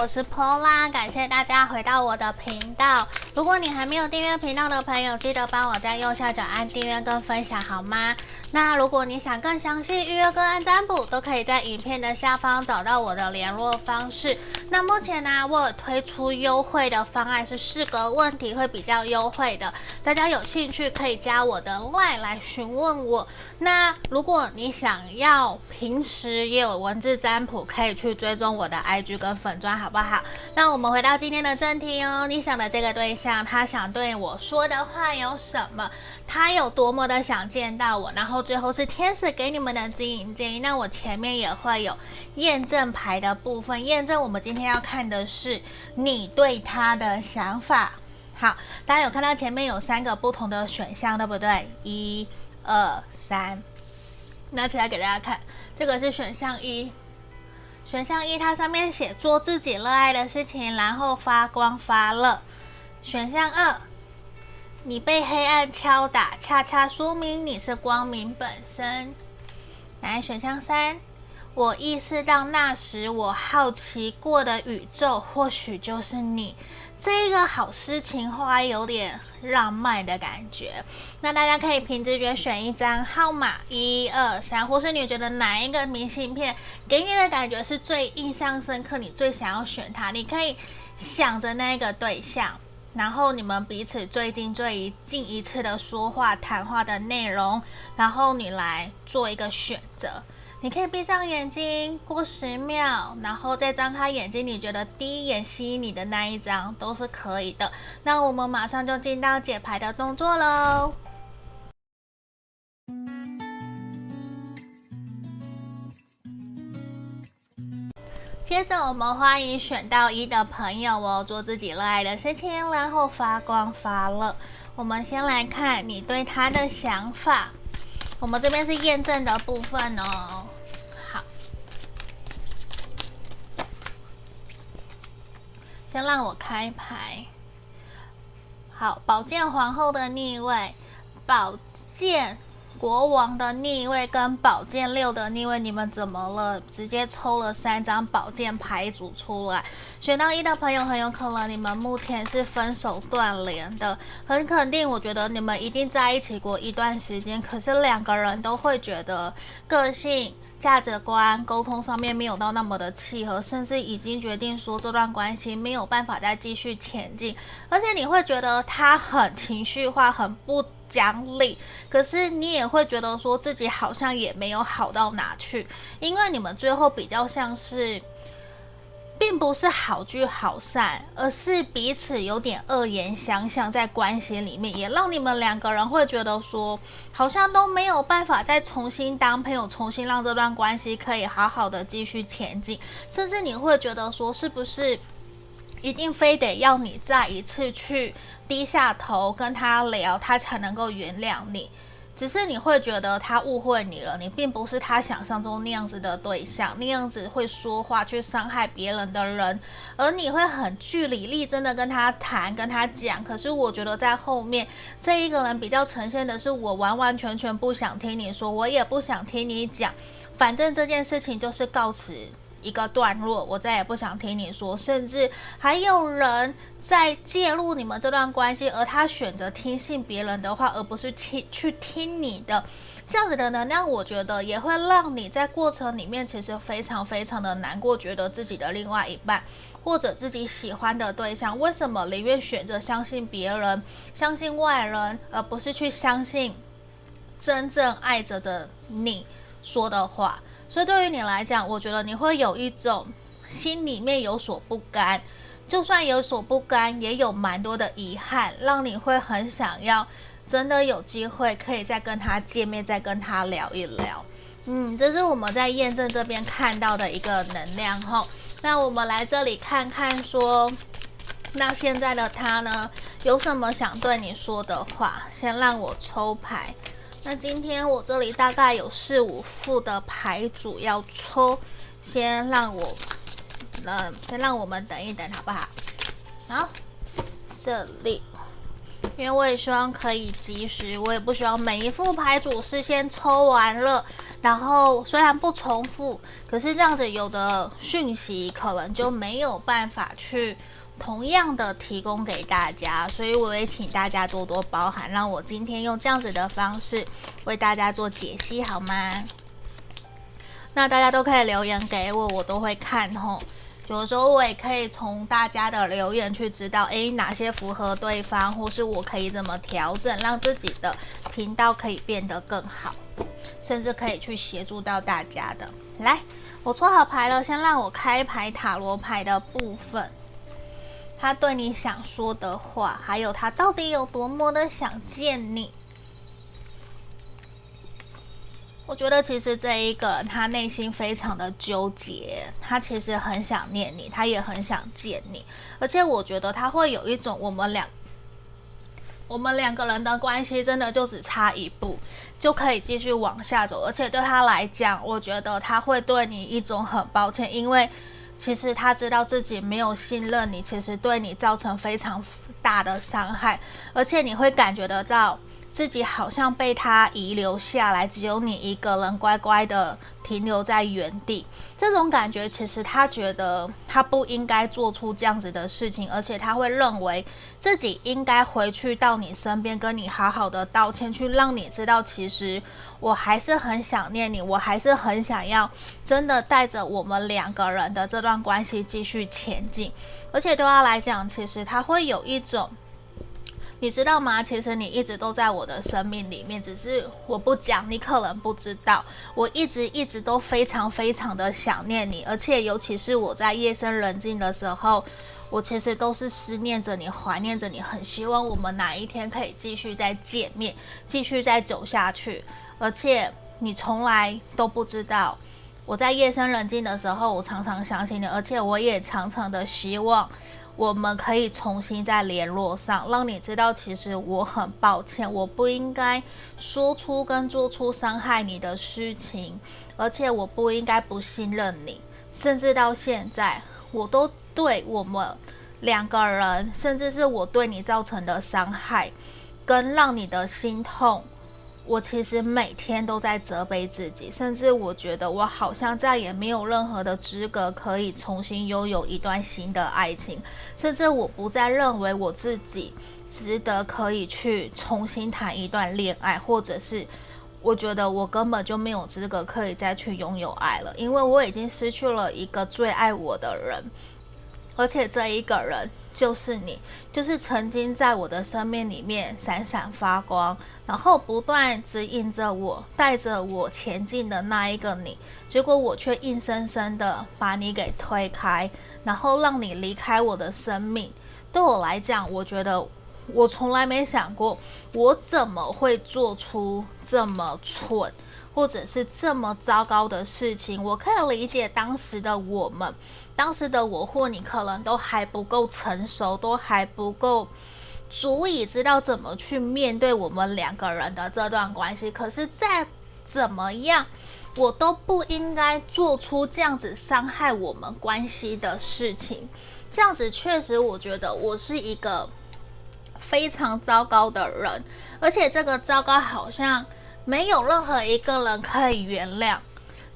我是 Pola，感谢大家回到我的频道。如果你还没有订阅频道的朋友，记得帮我在右下角按订阅跟分享，好吗？那如果你想更详细预约个案占卜，都可以在影片的下方找到我的联络方式。那目前呢，我有推出优惠的方案，是四个问题会比较优惠的。大家有兴趣可以加我的 LINE 来询问我。那如果你想要平时也有文字占卜，可以去追踪我的 IG 跟粉专，好不好？那我们回到今天的正题哦。你想的这个对象，他想对我说的话有什么？他有多么的想见到我？然后。最后是天使给你们的指引建议，那我前面也会有验证牌的部分，验证我们今天要看的是你对他的想法。好，大家有看到前面有三个不同的选项，对不对？一、二、三，拿起来给大家看，这个是选项一。选项一，它上面写做自己热爱的事情，然后发光发热。选项二。你被黑暗敲打，恰恰说明你是光明本身。来，选项三，我意识到那时我好奇过的宇宙，或许就是你。这个好诗情画意，有点浪漫的感觉。那大家可以凭直觉选一张号码，一二三，或是你觉得哪一个明信片给你的感觉是最印象深刻，你最想要选它，你可以想着那个对象。然后你们彼此最近最近一次的说话谈话的内容，然后你来做一个选择。你可以闭上眼睛过十秒，然后再张开眼睛。你觉得第一眼吸引你的那一张都是可以的。那我们马上就进到解牌的动作喽。接着，我们欢迎选到一的朋友哦，做自己热爱的事情，然后发光发热。我们先来看你对他的想法。我们这边是验证的部分哦。好，先让我开牌。好，宝剑皇后的逆位，宝剑。国王的逆位跟宝剑六的逆位，你们怎么了？直接抽了三张宝剑牌组出来，选到一的朋友很有可能你们目前是分手断联的，很肯定。我觉得你们一定在一起过一段时间，可是两个人都会觉得个性、价值观、沟通上面没有到那么的契合，甚至已经决定说这段关系没有办法再继续前进，而且你会觉得他很情绪化，很不。讲理，可是你也会觉得说自己好像也没有好到哪去，因为你们最后比较像是，并不是好聚好散，而是彼此有点恶言相向，在关系里面也让你们两个人会觉得说，好像都没有办法再重新当朋友，重新让这段关系可以好好的继续前进，甚至你会觉得说，是不是？一定非得要你再一次去低下头跟他聊，他才能够原谅你。只是你会觉得他误会你了，你并不是他想象中那样子的对象，那样子会说话去伤害别人的人。而你会很据理力争的跟他谈，跟他讲。可是我觉得在后面这一个人比较呈现的是，我完完全全不想听你说，我也不想听你讲，反正这件事情就是告辞。一个段落，我再也不想听你说，甚至还有人在介入你们这段关系，而他选择听信别人的话，而不是听去听你的，这样子的能量，我觉得也会让你在过程里面其实非常非常的难过，觉得自己的另外一半或者自己喜欢的对象，为什么宁愿选择相信别人、相信外人，而不是去相信真正爱着的你说的话？所以对于你来讲，我觉得你会有一种心里面有所不甘，就算有所不甘，也有蛮多的遗憾，让你会很想要真的有机会可以再跟他见面，再跟他聊一聊。嗯，这是我们在验证这边看到的一个能量吼。那我们来这里看看说，那现在的他呢，有什么想对你说的话？先让我抽牌。那今天我这里大概有四五副的牌组要抽，先让我，嗯，先让我们等一等，好不好？好，这里因为我也希望可以及时，我也不希望每一副牌组事先抽完了，然后虽然不重复，可是这样子有的讯息可能就没有办法去同样的提供给大家，所以我也请大家多多包涵，让我今天用这样子的方式为大家做解析，好吗？那大家都可以留言给我，我都会看吼。有时候我也可以从大家的留言去知道，诶，哪些符合对方，或是我可以怎么调整，让自己的频道可以变得更好，甚至可以去协助到大家的。来，我抽好牌了，先让我开牌塔罗牌的部分，他对你想说的话，还有他到底有多么的想见你。我觉得其实这一个人他内心非常的纠结，他其实很想念你，他也很想见你，而且我觉得他会有一种我们两我们两个人的关系真的就只差一步就可以继续往下走，而且对他来讲，我觉得他会对你一种很抱歉，因为其实他知道自己没有信任你，其实对你造成非常大的伤害，而且你会感觉得到。自己好像被他遗留下来，只有你一个人乖乖的停留在原地。这种感觉，其实他觉得他不应该做出这样子的事情，而且他会认为自己应该回去到你身边，跟你好好的道歉，去让你知道，其实我还是很想念你，我还是很想要真的带着我们两个人的这段关系继续前进。而且对他来讲，其实他会有一种。你知道吗？其实你一直都在我的生命里面，只是我不讲，你可能不知道。我一直一直都非常非常的想念你，而且尤其是我在夜深人静的时候，我其实都是思念着你，怀念着你，很希望我们哪一天可以继续再见面，继续再走下去。而且你从来都不知道，我在夜深人静的时候，我常常想起你，而且我也常常的希望。我们可以重新再联络上，让你知道，其实我很抱歉，我不应该说出跟做出伤害你的事情，而且我不应该不信任你，甚至到现在，我都对我们两个人，甚至是我对你造成的伤害，跟让你的心痛。我其实每天都在责备自己，甚至我觉得我好像再也没有任何的资格可以重新拥有一段新的爱情，甚至我不再认为我自己值得可以去重新谈一段恋爱，或者是我觉得我根本就没有资格可以再去拥有爱了，因为我已经失去了一个最爱我的人，而且这一个人就是你，就是曾经在我的生命里面闪闪发光。然后不断指引着我，带着我前进的那一个你，结果我却硬生生的把你给推开，然后让你离开我的生命。对我来讲，我觉得我从来没想过，我怎么会做出这么蠢，或者是这么糟糕的事情。我可以理解当时的我们，当时的我或你可能都还不够成熟，都还不够。足以知道怎么去面对我们两个人的这段关系，可是再怎么样，我都不应该做出这样子伤害我们关系的事情。这样子确实，我觉得我是一个非常糟糕的人，而且这个糟糕好像没有任何一个人可以原谅，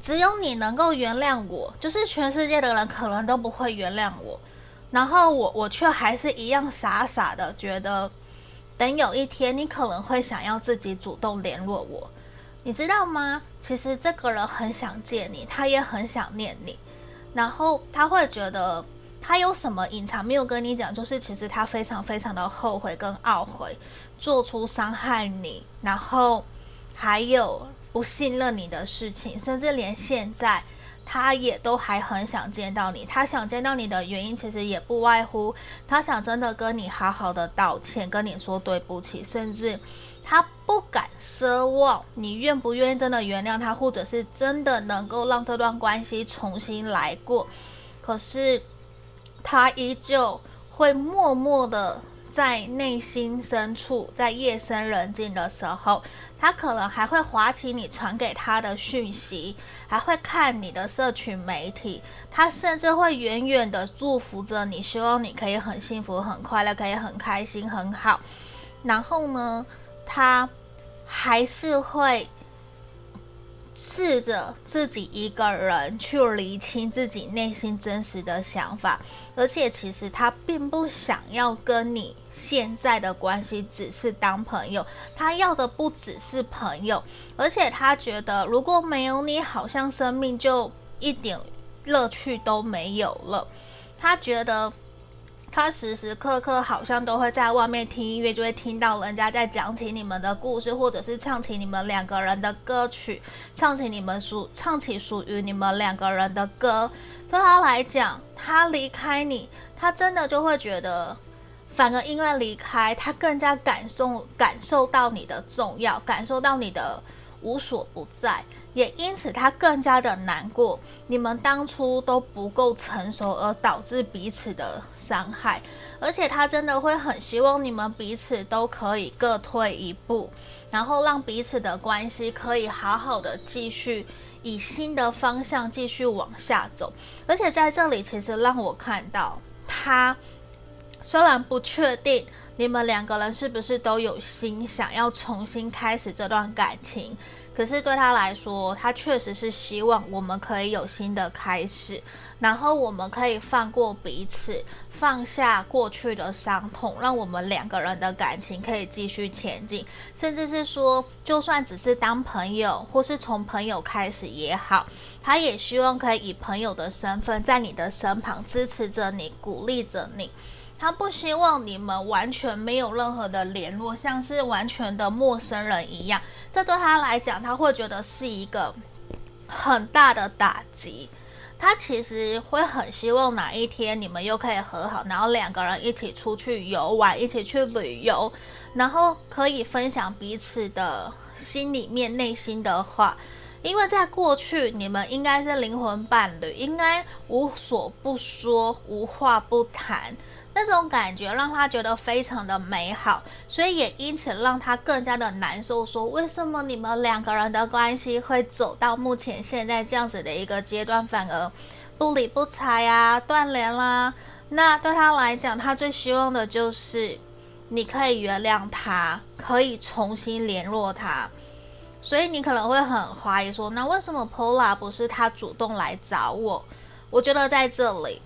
只有你能够原谅我，就是全世界的人可能都不会原谅我。然后我我却还是一样傻傻的觉得，等有一天你可能会想要自己主动联络我，你知道吗？其实这个人很想见你，他也很想念你，然后他会觉得他有什么隐藏没有跟你讲，就是其实他非常非常的后悔跟懊悔，做出伤害你，然后还有不信任你的事情，甚至连现在。他也都还很想见到你，他想见到你的原因其实也不外乎，他想真的跟你好好的道歉，跟你说对不起，甚至他不敢奢望你愿不愿意真的原谅他，或者是真的能够让这段关系重新来过。可是他依旧会默默的。在内心深处，在夜深人静的时候，他可能还会划起你传给他的讯息，还会看你的社群媒体，他甚至会远远的祝福着你，希望你可以很幸福、很快乐，可以很开心、很好。然后呢，他还是会。试着自己一个人去厘清自己内心真实的想法，而且其实他并不想要跟你现在的关系只是当朋友，他要的不只是朋友，而且他觉得如果没有你，好像生命就一点乐趣都没有了。他觉得。他时时刻刻好像都会在外面听音乐，就会听到人家在讲起你们的故事，或者是唱起你们两个人的歌曲，唱起你们属唱起属于你们两个人的歌。对他来讲，他离开你，他真的就会觉得，反而因为离开，他更加感受感受到你的重要，感受到你的无所不在。也因此，他更加的难过。你们当初都不够成熟，而导致彼此的伤害。而且，他真的会很希望你们彼此都可以各退一步，然后让彼此的关系可以好好的继续以新的方向继续往下走。而且，在这里，其实让我看到，他虽然不确定你们两个人是不是都有心想要重新开始这段感情。可是对他来说，他确实是希望我们可以有新的开始，然后我们可以放过彼此，放下过去的伤痛，让我们两个人的感情可以继续前进，甚至是说，就算只是当朋友，或是从朋友开始也好，他也希望可以以朋友的身份在你的身旁支持着你，鼓励着你。他不希望你们完全没有任何的联络，像是完全的陌生人一样。这对他来讲，他会觉得是一个很大的打击。他其实会很希望哪一天你们又可以和好，然后两个人一起出去游玩，一起去旅游，然后可以分享彼此的心里面内心的话。因为在过去，你们应该是灵魂伴侣，应该无所不说，无话不谈。那种感觉让他觉得非常的美好，所以也因此让他更加的难受。说为什么你们两个人的关系会走到目前现在这样子的一个阶段，反而不理不睬呀、啊，断联啦？那对他来讲，他最希望的就是你可以原谅他，可以重新联络他。所以你可能会很怀疑说，那为什么 Pola 不是他主动来找我？我觉得在这里。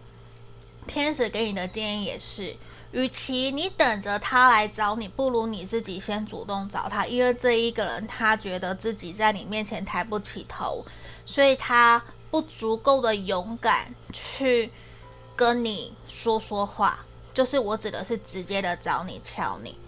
天使给你的建议也是，与其你等着他来找你，不如你自己先主动找他。因为这一个人他觉得自己在你面前抬不起头，所以他不足够的勇敢去跟你说说话。就是我指的是直接的找你敲你，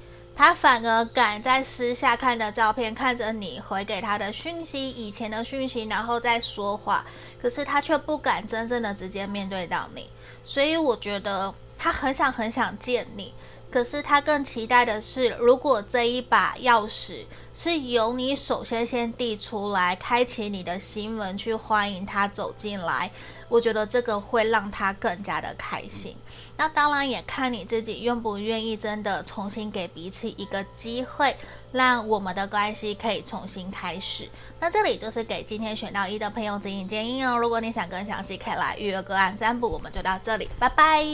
他反而敢在私下看的照片，看着你回给他的讯息，以前的讯息，然后再说话。可是他却不敢真正的直接面对到你。所以我觉得他很想很想见你，可是他更期待的是，如果这一把钥匙是由你首先先递出来，开启你的心门去欢迎他走进来，我觉得这个会让他更加的开心。那当然也看你自己愿不愿意，真的重新给彼此一个机会。让我们的关系可以重新开始。那这里就是给今天选到一的朋友指引建议哦。如果你想更详细，可以来预约个案占卜。我们就到这里，拜拜。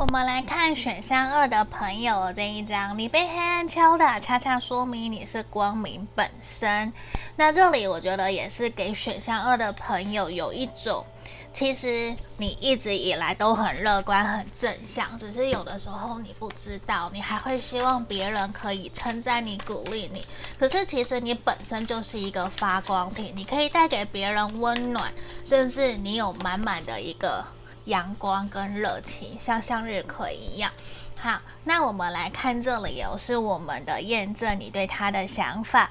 我们来看选项二的朋友这一张，你被黑暗敲打，恰恰说明你是光明本身。那这里我觉得也是给选项二的朋友有一种。其实你一直以来都很乐观、很正向，只是有的时候你不知道，你还会希望别人可以称赞你、鼓励你。可是其实你本身就是一个发光体，你可以带给别人温暖，甚至你有满满的一个阳光跟热情，像向日葵一样。好，那我们来看这里哦，是我们的验证你对他的想法。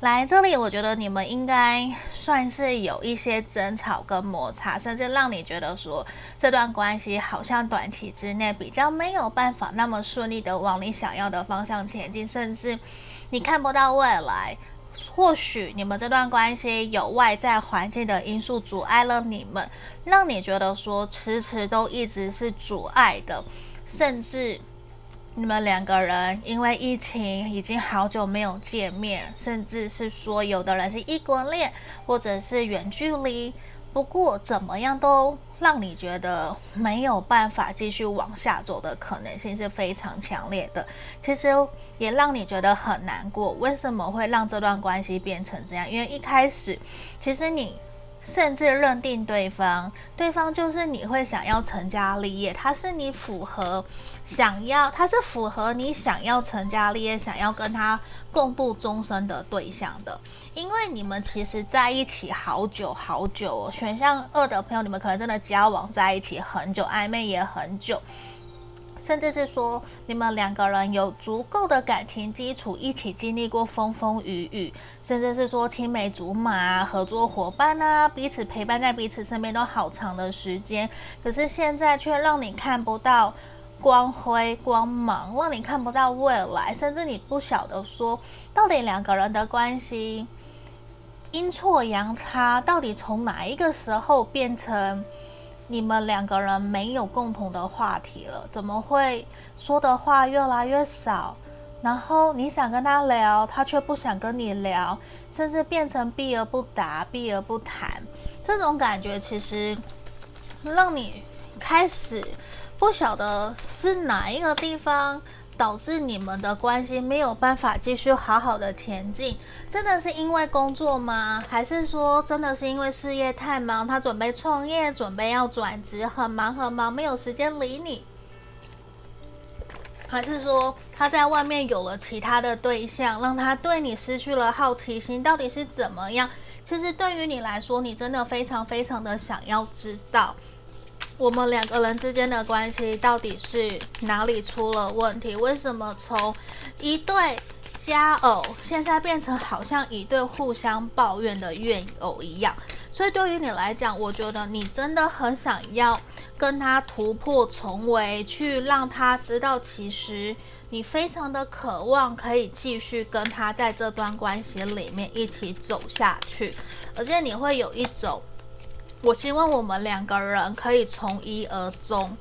来这里，我觉得你们应该算是有一些争吵跟摩擦，甚至让你觉得说这段关系好像短期之内比较没有办法那么顺利的往你想要的方向前进，甚至你看不到未来。或许你们这段关系有外在环境的因素阻碍了你们，让你觉得说迟迟都一直是阻碍的，甚至。你们两个人因为疫情已经好久没有见面，甚至是说有的人是异国恋，或者是远距离，不过怎么样都让你觉得没有办法继续往下走的可能性是非常强烈的。其实也让你觉得很难过。为什么会让这段关系变成这样？因为一开始其实你。甚至认定对方，对方就是你会想要成家立业，他是你符合想要，他是符合你想要成家立业，想要跟他共度终生的对象的。因为你们其实在一起好久好久哦，选项二的朋友，你们可能真的交往在一起很久，暧昧也很久。甚至是说，你们两个人有足够的感情基础，一起经历过风风雨雨，甚至是说青梅竹马、合作伙伴啊，彼此陪伴在彼此身边都好长的时间。可是现在却让你看不到光辉光芒，让你看不到未来，甚至你不晓得说，到底两个人的关系阴错阳差，到底从哪一个时候变成？你们两个人没有共同的话题了，怎么会说的话越来越少？然后你想跟他聊，他却不想跟你聊，甚至变成避而不答、避而不谈。这种感觉其实让你开始不晓得是哪一个地方。导致你们的关系没有办法继续好好的前进，真的是因为工作吗？还是说真的是因为事业太忙，他准备创业，准备要转职，很忙很忙，没有时间理你？还是说他在外面有了其他的对象，让他对你失去了好奇心？到底是怎么样？其实对于你来说，你真的非常非常的想要知道。我们两个人之间的关系到底是哪里出了问题？为什么从一对佳偶现在变成好像一对互相抱怨的怨偶一样？所以对于你来讲，我觉得你真的很想要跟他突破重围，去让他知道，其实你非常的渴望可以继续跟他在这段关系里面一起走下去，而且你会有一种。我希望我们两个人可以从一而终，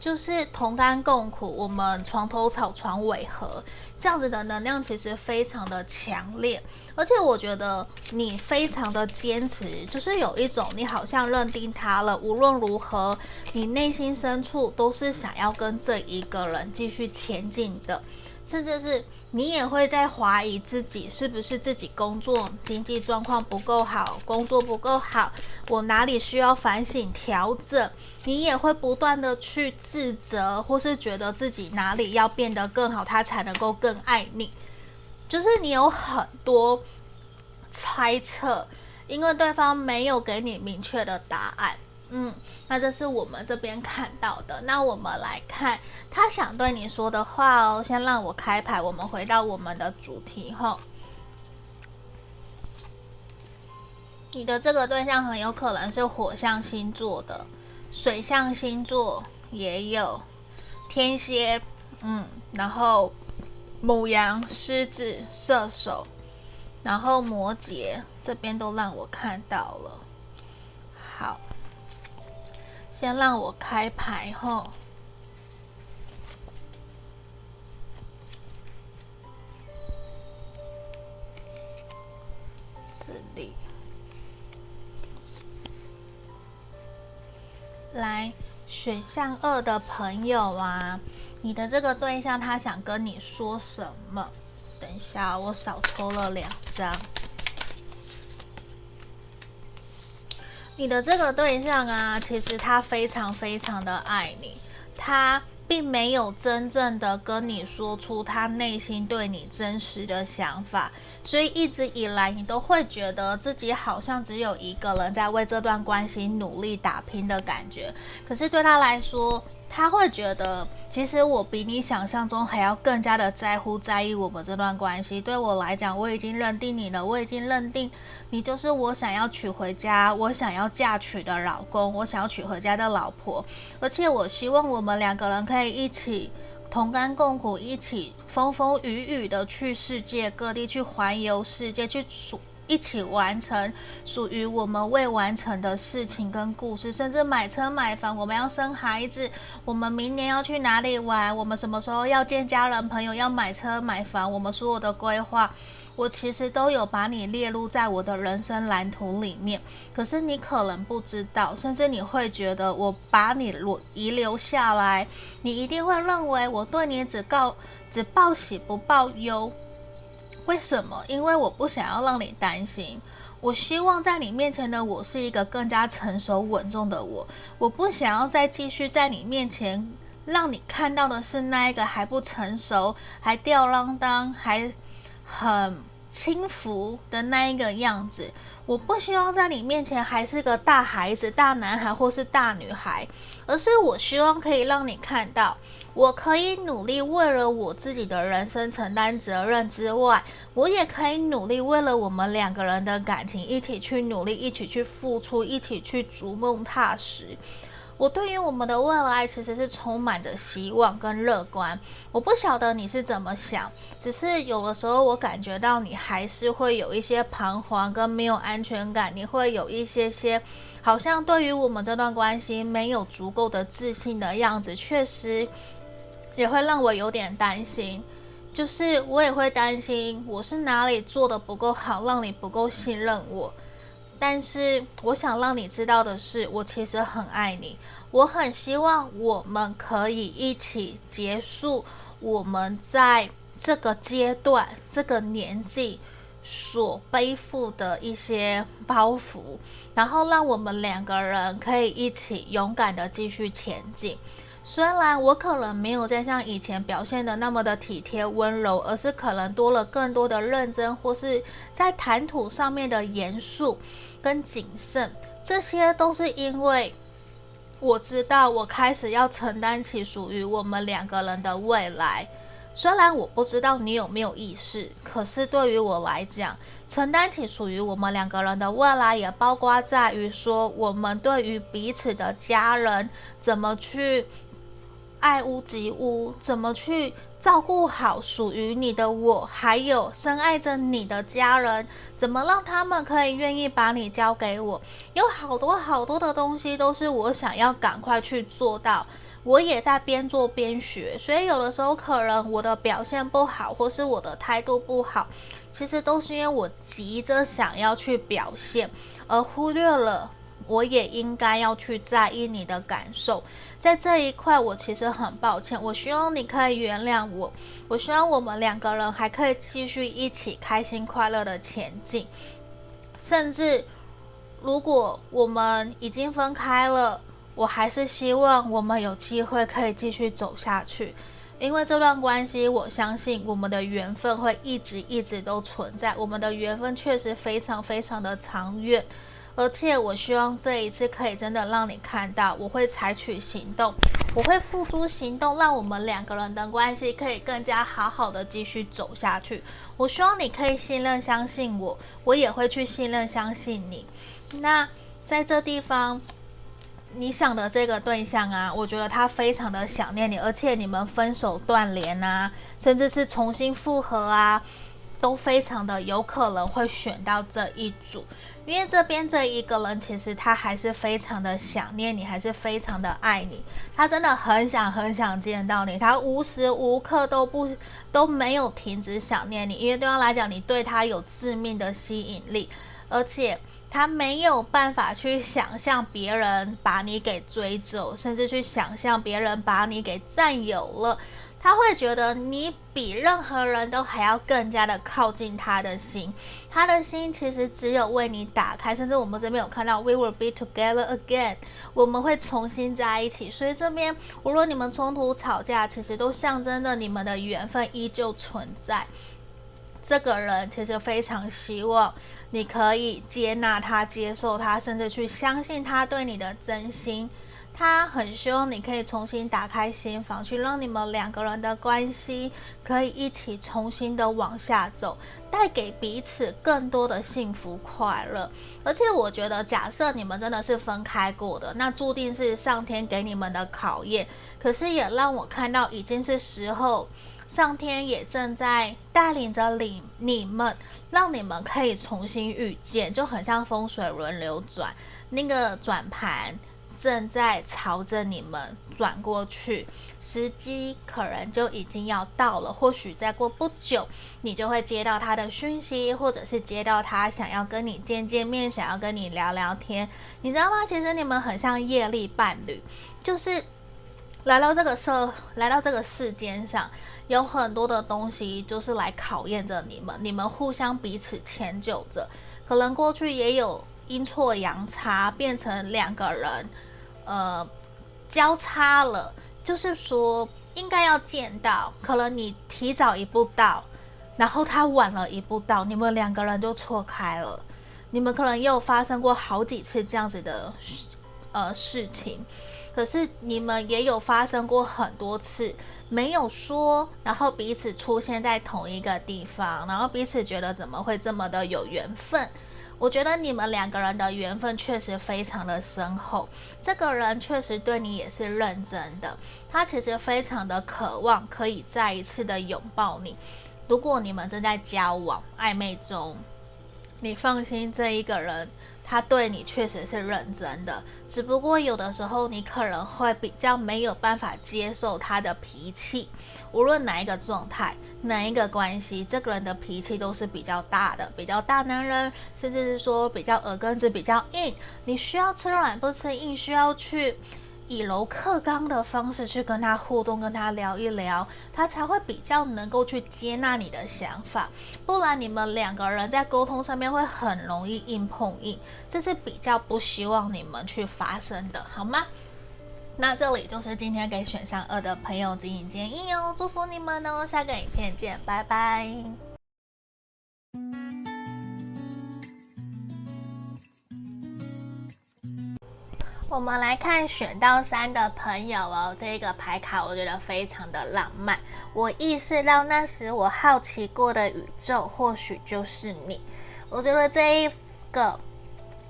就是同甘共苦，我们床头吵床尾和，这样子的能量其实非常的强烈，而且我觉得你非常的坚持，就是有一种你好像认定他了，无论如何，你内心深处都是想要跟这一个人继续前进的，甚至是。你也会在怀疑自己是不是自己工作经济状况不够好，工作不够好，我哪里需要反省调整？你也会不断的去自责，或是觉得自己哪里要变得更好，他才能够更爱你。就是你有很多猜测，因为对方没有给你明确的答案。嗯，那这是我们这边看到的。那我们来看他想对你说的话哦。先让我开牌，我们回到我们的主题后，你的这个对象很有可能是火象星座的，水象星座也有，天蝎，嗯，然后母羊、狮子、射手，然后摩羯这边都让我看到了。好。先让我开牌后，这里来选项二的朋友啊，你的这个对象他想跟你说什么？等一下，我少抽了两张。你的这个对象啊，其实他非常非常的爱你，他并没有真正的跟你说出他内心对你真实的想法，所以一直以来你都会觉得自己好像只有一个人在为这段关系努力打拼的感觉。可是对他来说，他会觉得，其实我比你想象中还要更加的在乎、在意我们这段关系。对我来讲，我已经认定你了，我已经认定你就是我想要娶回家、我想要嫁娶的老公，我想要娶回家的老婆。而且，我希望我们两个人可以一起同甘共苦，一起风风雨雨的去世界各地去环游世界，去。一起完成属于我们未完成的事情跟故事，甚至买车买房，我们要生孩子，我们明年要去哪里玩，我们什么时候要见家人朋友，要买车买房，我们所有的规划，我其实都有把你列入在我的人生蓝图里面。可是你可能不知道，甚至你会觉得我把你遗留下来，你一定会认为我对你只告只报喜不报忧。为什么？因为我不想要让你担心。我希望在你面前的我是一个更加成熟稳重的我。我不想要再继续在你面前让你看到的是那一个还不成熟、还吊儿郎当、还很轻浮的那一个样子。我不希望在你面前还是个大孩子、大男孩或是大女孩，而是我希望可以让你看到。我可以努力为了我自己的人生承担责任之外，我也可以努力为了我们两个人的感情一起去努力，一起去付出，一起去逐梦踏实。我对于我们的未来其实是充满着希望跟乐观。我不晓得你是怎么想，只是有的时候我感觉到你还是会有一些彷徨跟没有安全感，你会有一些些好像对于我们这段关系没有足够的自信的样子，确实。也会让我有点担心，就是我也会担心我是哪里做的不够好，让你不够信任我。但是我想让你知道的是，我其实很爱你，我很希望我们可以一起结束我们在这个阶段、这个年纪所背负的一些包袱，然后让我们两个人可以一起勇敢地继续前进。虽然我可能没有再像以前表现的那么的体贴温柔，而是可能多了更多的认真，或是在谈吐上面的严肃跟谨慎，这些都是因为我知道我开始要承担起属于我们两个人的未来。虽然我不知道你有没有意识，可是对于我来讲，承担起属于我们两个人的未来，也包括在于说我们对于彼此的家人怎么去。爱屋及乌，怎么去照顾好属于你的我，还有深爱着你的家人，怎么让他们可以愿意把你交给我？有好多好多的东西都是我想要赶快去做到，我也在边做边学，所以有的时候可能我的表现不好，或是我的态度不好，其实都是因为我急着想要去表现，而忽略了。我也应该要去在意你的感受，在这一块，我其实很抱歉。我希望你可以原谅我，我希望我们两个人还可以继续一起开心快乐的前进。甚至如果我们已经分开了，我还是希望我们有机会可以继续走下去，因为这段关系，我相信我们的缘分会一直一直都存在。我们的缘分确实非常非常的长远。而且我希望这一次可以真的让你看到，我会采取行动，我会付诸行动，让我们两个人的关系可以更加好好的继续走下去。我希望你可以信任、相信我，我也会去信任、相信你。那在这地方，你想的这个对象啊，我觉得他非常的想念你，而且你们分手断联啊，甚至是重新复合啊，都非常的有可能会选到这一组。因为这边这一个人，其实他还是非常的想念你，还是非常的爱你。他真的很想很想见到你，他无时无刻都不都没有停止想念你。因为对方来讲，你对他有致命的吸引力，而且他没有办法去想象别人把你给追走，甚至去想象别人把你给占有了。他会觉得你比任何人都还要更加的靠近他的心，他的心其实只有为你打开，甚至我们这边有看到 We will be together again，我们会重新在一起。所以这边无论你们冲突吵架，其实都象征着你们的缘分依旧存在。这个人其实非常希望你可以接纳他、接受他，甚至去相信他对你的真心。他很希望你可以重新打开心房，去让你们两个人的关系可以一起重新的往下走，带给彼此更多的幸福快乐。而且我觉得，假设你们真的是分开过的，那注定是上天给你们的考验。可是也让我看到，已经是时候，上天也正在带领着你你们，让你们可以重新遇见，就很像风水轮流转，那个转盘。正在朝着你们转过去，时机可能就已经要到了。或许再过不久，你就会接到他的讯息，或者是接到他想要跟你见见面，想要跟你聊聊天。你知道吗？其实你们很像业力伴侣，就是来到这个社，来到这个世间上，有很多的东西就是来考验着你们，你们互相彼此迁就着。可能过去也有。阴错阳差变成两个人，呃，交叉了。就是说，应该要见到，可能你提早一步到，然后他晚了一步到，你们两个人就错开了。你们可能又发生过好几次这样子的呃事情，可是你们也有发生过很多次没有说，然后彼此出现在同一个地方，然后彼此觉得怎么会这么的有缘分。我觉得你们两个人的缘分确实非常的深厚，这个人确实对你也是认真的，他其实非常的渴望可以再一次的拥抱你。如果你们正在交往暧昧中，你放心，这一个人。他对你确实是认真的，只不过有的时候你可能会比较没有办法接受他的脾气。无论哪一个状态、哪一个关系，这个人的脾气都是比较大的，比较大男人，甚至是说比较耳根子比较硬。你需要吃软不吃硬，需要去。以柔克刚的方式去跟他互动，跟他聊一聊，他才会比较能够去接纳你的想法。不然你们两个人在沟通上面会很容易硬碰硬，这是比较不希望你们去发生的，好吗？那这里就是今天给选项二的朋友指引建议哦，祝福你们哦，下个影片见，拜拜。我们来看选到三的朋友哦，这个牌卡我觉得非常的浪漫。我意识到那时我好奇过的宇宙，或许就是你。我觉得这一个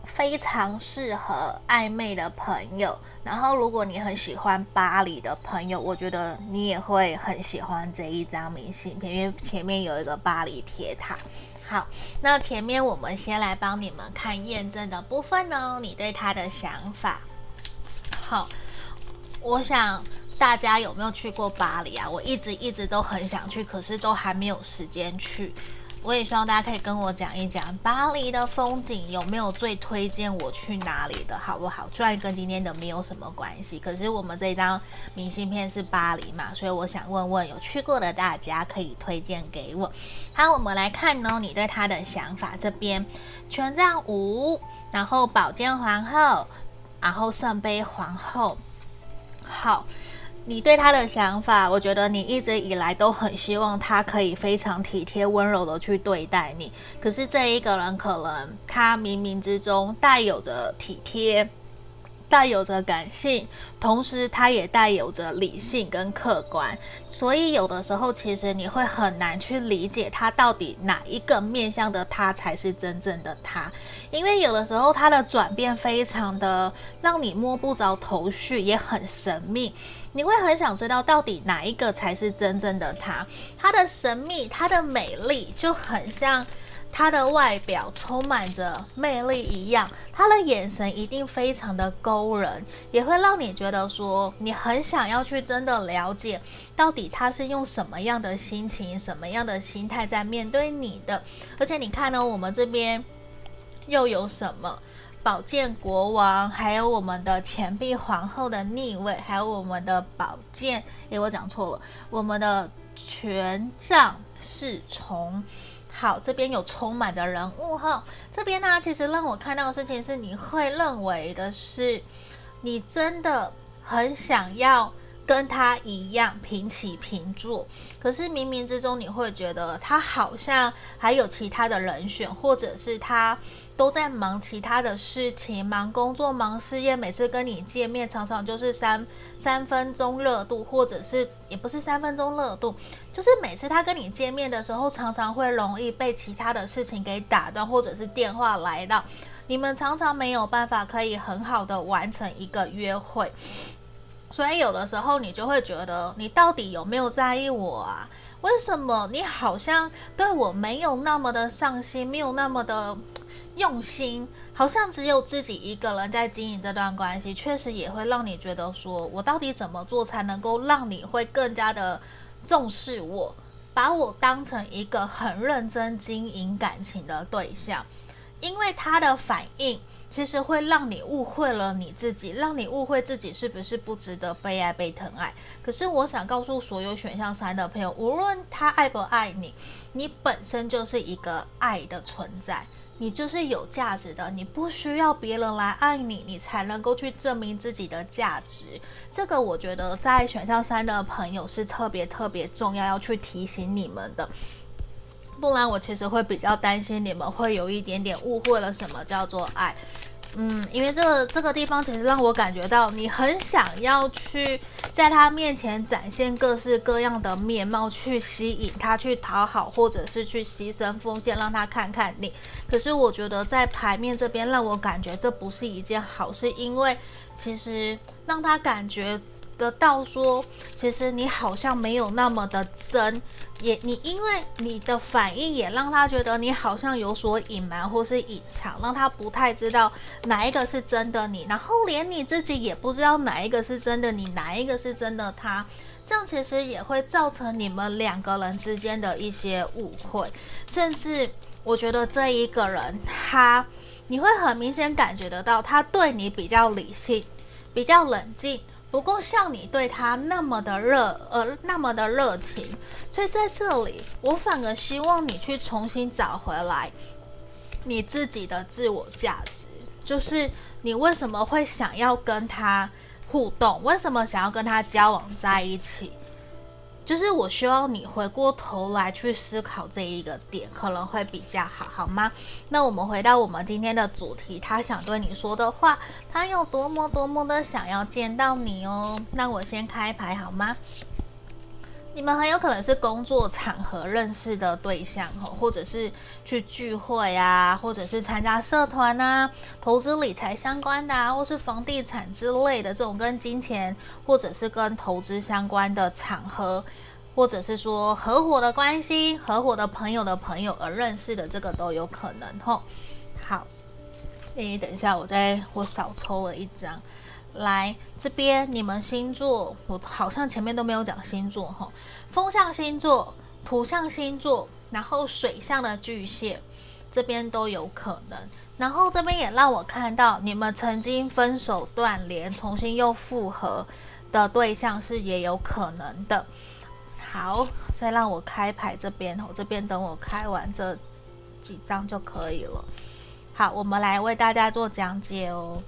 非常适合暧昧的朋友。然后，如果你很喜欢巴黎的朋友，我觉得你也会很喜欢这一张明信片，因为前面有一个巴黎铁塔。好，那前面我们先来帮你们看验证的部分哦，你对他的想法。好，我想大家有没有去过巴黎啊？我一直一直都很想去，可是都还没有时间去。我也希望大家可以跟我讲一讲巴黎的风景，有没有最推荐我去哪里的，好不好？虽然跟今天的没有什么关系，可是我们这张明信片是巴黎嘛，所以我想问问有去过的大家，可以推荐给我。好，我们来看呢，你对他的想法。这边权杖五，然后宝剑皇后。然后圣杯皇后，好，你对他的想法，我觉得你一直以来都很希望他可以非常体贴温柔的去对待你。可是这一个人可能他冥冥之中带有着体贴。带有着感性，同时它也带有着理性跟客观，所以有的时候其实你会很难去理解他到底哪一个面向的他才是真正的他，因为有的时候他的转变非常的让你摸不着头绪，也很神秘，你会很想知道到底哪一个才是真正的他，他的神秘，他的美丽就很像。他的外表充满着魅力一样，他的眼神一定非常的勾人，也会让你觉得说你很想要去真的了解，到底他是用什么样的心情、什么样的心态在面对你的。而且你看呢，我们这边又有什么宝剑国王，还有我们的钱币皇后的逆位，还有我们的宝剑，诶，我讲错了，我们的权杖侍从。好，这边有充满的人物哈。这边呢，其实让我看到的事情是，你会认为的是，你真的很想要跟他一样平起平坐，可是冥冥之中你会觉得他好像还有其他的人选，或者是他。都在忙其他的事情，忙工作，忙事业。每次跟你见面，常常就是三三分钟热度，或者是也不是三分钟热度，就是每次他跟你见面的时候，常常会容易被其他的事情给打断，或者是电话来到，你们常常没有办法可以很好的完成一个约会。所以有的时候你就会觉得，你到底有没有在意我啊？为什么你好像对我没有那么的上心，没有那么的。用心，好像只有自己一个人在经营这段关系，确实也会让你觉得说，我到底怎么做才能够让你会更加的重视我，把我当成一个很认真经营感情的对象，因为他的反应。其实会让你误会了你自己，让你误会自己是不是不值得被爱、被疼爱。可是我想告诉所有选项三的朋友，无论他爱不爱你，你本身就是一个爱的存在，你就是有价值的，你不需要别人来爱你，你才能够去证明自己的价值。这个我觉得在选项三的朋友是特别特别重要，要去提醒你们的。不然我其实会比较担心你们会有一点点误会了什么叫做爱。嗯，因为这个这个地方其实让我感觉到你很想要去在他面前展现各式各样的面貌，去吸引他，去讨好，或者是去牺牲奉献，让他看看你。可是我觉得在牌面这边让我感觉这不是一件好事，因为其实让他感觉。得到说，其实你好像没有那么的真，也你因为你的反应也让他觉得你好像有所隐瞒或是隐藏，让他不太知道哪一个是真的你，然后连你自己也不知道哪一个是真的你，哪一个是真的他，这样其实也会造成你们两个人之间的一些误会，甚至我觉得这一个人他，你会很明显感觉得到他对你比较理性，比较冷静。不够像你对他那么的热，呃，那么的热情，所以在这里，我反而希望你去重新找回来你自己的自我价值，就是你为什么会想要跟他互动，为什么想要跟他交往在一起。就是我希望你回过头来去思考这一个点，可能会比较好，好吗？那我们回到我们今天的主题，他想对你说的话，他有多么多么的想要见到你哦。那我先开牌好吗？你们很有可能是工作场合认识的对象哦，或者是去聚会啊，或者是参加社团啊，投资理财相关的啊，或是房地产之类的这种跟金钱或者是跟投资相关的场合，或者是说合伙的关系、合伙的朋友的朋友而认识的，这个都有可能吼。好，诶，等一下，我再我少抽了一张。来这边，你们星座，我好像前面都没有讲星座哈。风象星座、土象星座，然后水象的巨蟹，这边都有可能。然后这边也让我看到，你们曾经分手断联，重新又复合的对象是也有可能的。好，再让我开牌这边，我这边等我开完这几张就可以了。好，我们来为大家做讲解哦。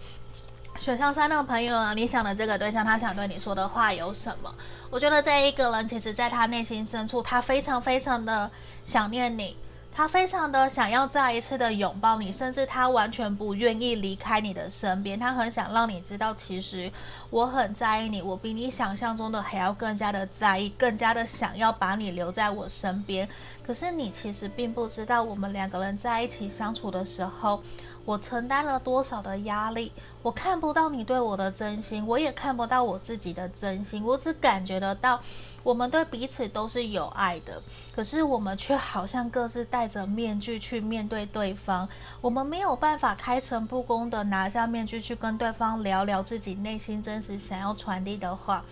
选项三的朋友啊，你想的这个对象，他想对你说的话有什么？我觉得这一个人，其实在他内心深处，他非常非常的想念你，他非常的想要再一次的拥抱你，甚至他完全不愿意离开你的身边。他很想让你知道，其实我很在意你，我比你想象中的还要更加的在意，更加的想要把你留在我身边。可是你其实并不知道，我们两个人在一起相处的时候。我承担了多少的压力？我看不到你对我的真心，我也看不到我自己的真心。我只感觉得到，我们对彼此都是有爱的，可是我们却好像各自戴着面具去面对对方。我们没有办法开诚布公的拿下面具去跟对方聊聊自己内心真实想要传递的话。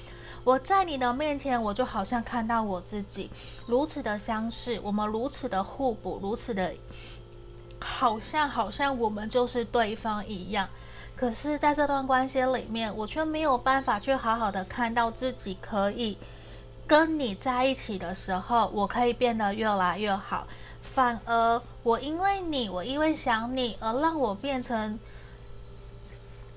我在你的面前，我就好像看到我自己如此的相似，我们如此的互补，如此的。好像好像我们就是对方一样，可是在这段关系里面，我却没有办法去好好的看到自己可以跟你在一起的时候，我可以变得越来越好。反而我因为你，我因为想你，而让我变成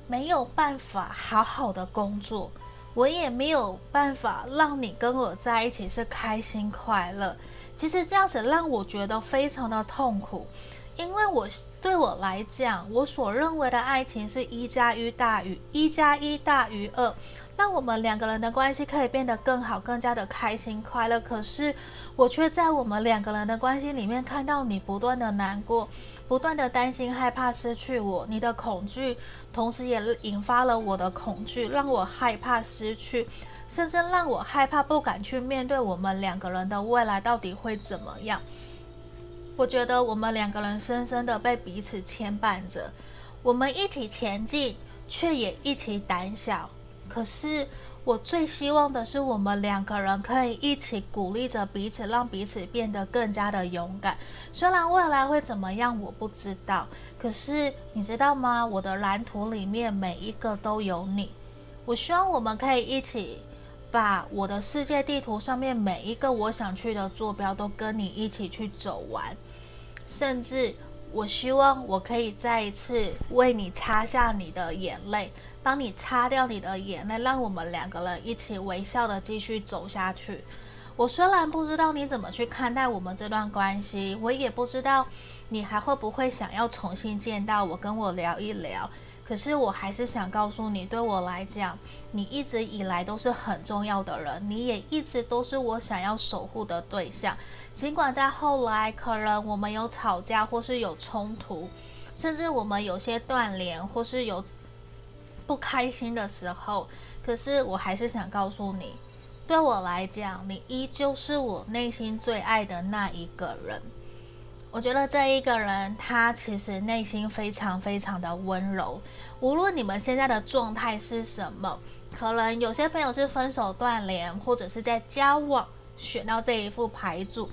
没有办法好好的工作，我也没有办法让你跟我在一起是开心快乐。其实这样子让我觉得非常的痛苦。因为我对我来讲，我所认为的爱情是一加一大于一加一大于二，让我们两个人的关系可以变得更好，更加的开心快乐。可是我却在我们两个人的关系里面看到你不断的难过，不断的担心害怕失去我，你的恐惧，同时也引发了我的恐惧，让我害怕失去，甚至让我害怕不敢去面对我们两个人的未来到底会怎么样。我觉得我们两个人深深的被彼此牵绊着，我们一起前进，却也一起胆小。可是。我最希望的是，我们两个人可以一起鼓励着彼此，让彼此变得更加的勇敢。虽然未来会怎么样，我不知道。可是你知道吗？我的蓝图里面每一个都有你。我希望我们可以一起把我的世界地图上面每一个我想去的坐标都跟你一起去走完，甚至我希望我可以再一次为你擦下你的眼泪。帮你擦掉你的眼泪，让我们两个人一起微笑的继续走下去。我虽然不知道你怎么去看待我们这段关系，我也不知道你还会不会想要重新见到我，跟我聊一聊。可是我还是想告诉你，对我来讲，你一直以来都是很重要的人，你也一直都是我想要守护的对象。尽管在后来可能我们有吵架，或是有冲突，甚至我们有些断联，或是有。不开心的时候，可是我还是想告诉你，对我来讲，你依旧是我内心最爱的那一个人。我觉得这一个人，他其实内心非常非常的温柔。无论你们现在的状态是什么，可能有些朋友是分手断联，或者是在交往，选到这一副牌组。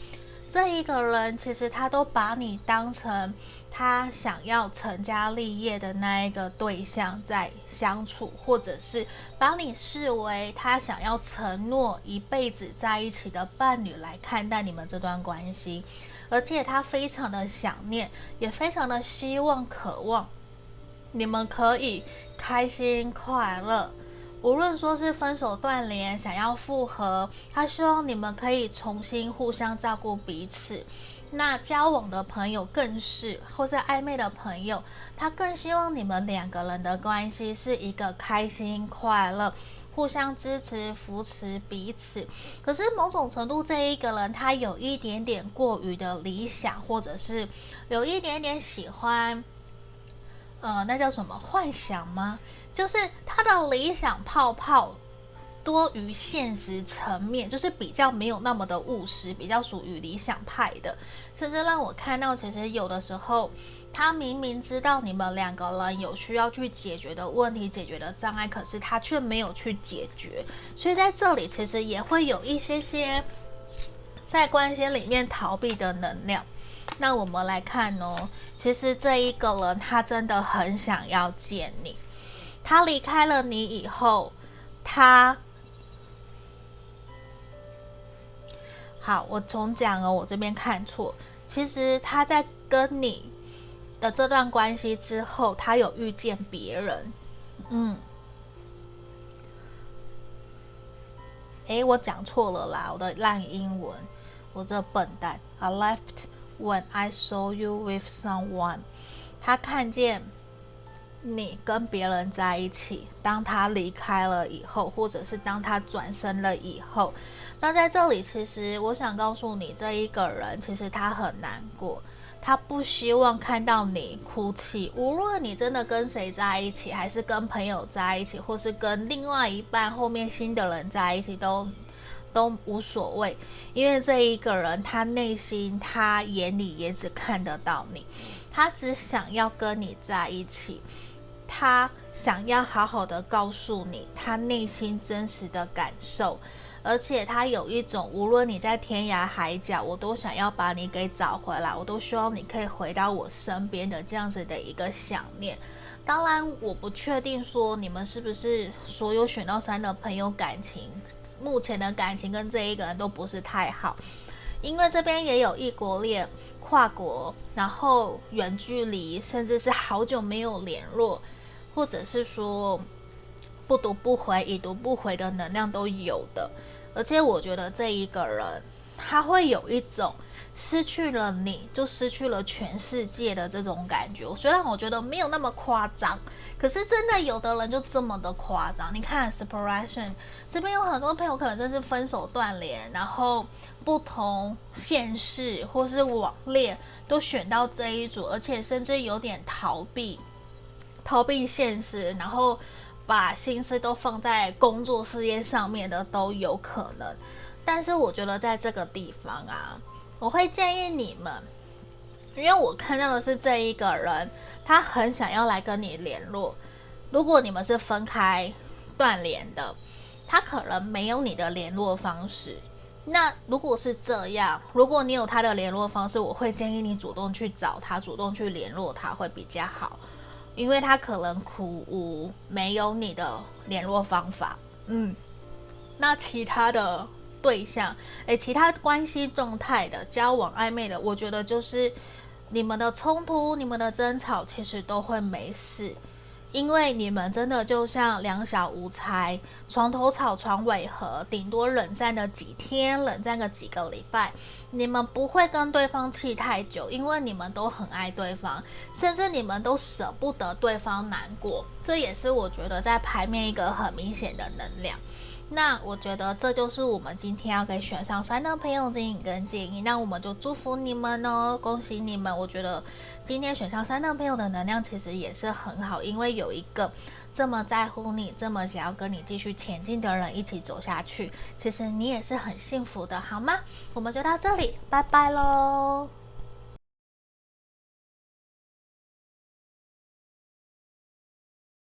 这一个人其实他都把你当成他想要成家立业的那一个对象在相处，或者是把你视为他想要承诺一辈子在一起的伴侣来看待你们这段关系，而且他非常的想念，也非常的希望、渴望你们可以开心快乐。无论说是分手断联，想要复合，他希望你们可以重新互相照顾彼此。那交往的朋友更是，或是暧昧的朋友，他更希望你们两个人的关系是一个开心快乐、互相支持、扶持彼此。可是某种程度，这一个人他有一点点过于的理想，或者是有一点点喜欢，呃，那叫什么幻想吗？就是他的理想泡泡多于现实层面，就是比较没有那么的务实，比较属于理想派的，甚至让我看到，其实有的时候他明明知道你们两个人有需要去解决的问题、解决的障碍，可是他却没有去解决，所以在这里其实也会有一些些在关系里面逃避的能量。那我们来看哦，其实这一个人他真的很想要见你。他离开了你以后，他好，我重讲哦，我这边看错。其实他在跟你的这段关系之后，他有遇见别人。嗯，诶，我讲错了啦，我的烂英文，我这笨蛋。I left when I saw you with someone。他看见。你跟别人在一起，当他离开了以后，或者是当他转身了以后，那在这里，其实我想告诉你，这一个人其实他很难过，他不希望看到你哭泣。无论你真的跟谁在一起，还是跟朋友在一起，或是跟另外一半后面新的人在一起，都都无所谓，因为这一个人他内心他眼里也只看得到你，他只想要跟你在一起。他想要好好的告诉你他内心真实的感受，而且他有一种无论你在天涯海角，我都想要把你给找回来，我都希望你可以回到我身边的这样子的一个想念。当然，我不确定说你们是不是所有选到三的朋友感情，目前的感情跟这一个人都不是太好，因为这边也有异国恋、跨国，然后远距离，甚至是好久没有联络。或者是说不读不回、已读不回的能量都有的，而且我觉得这一个人他会有一种失去了你就失去了全世界的这种感觉。虽然我觉得没有那么夸张，可是真的有的人就这么的夸张。你看 separation 这边有很多朋友可能真是分手断联，然后不同县市或是网恋都选到这一组，而且甚至有点逃避。逃避现实，然后把心思都放在工作事业上面的都有可能。但是我觉得在这个地方啊，我会建议你们因为我看到的是这一个人，他很想要来跟你联络。如果你们是分开断联的，他可能没有你的联络方式。那如果是这样，如果你有他的联络方式，我会建议你主动去找他，主动去联络他会比较好，因为他可能苦无没有你的联络方法。嗯，那其他的对象，诶，其他关系状态的交往暧昧的，我觉得就是你们的冲突、你们的争吵，其实都会没事。因为你们真的就像两小无猜，床头吵床尾和，顶多冷战个几天，冷战个几个礼拜，你们不会跟对方气太久，因为你们都很爱对方，甚至你们都舍不得对方难过，这也是我觉得在牌面一个很明显的能量。那我觉得这就是我们今天要给选上三的朋友建议跟建议，那我们就祝福你们哦，恭喜你们！我觉得今天选上三的朋友的能量其实也是很好，因为有一个这么在乎你、这么想要跟你继续前进的人一起走下去，其实你也是很幸福的，好吗？我们就到这里，拜拜喽。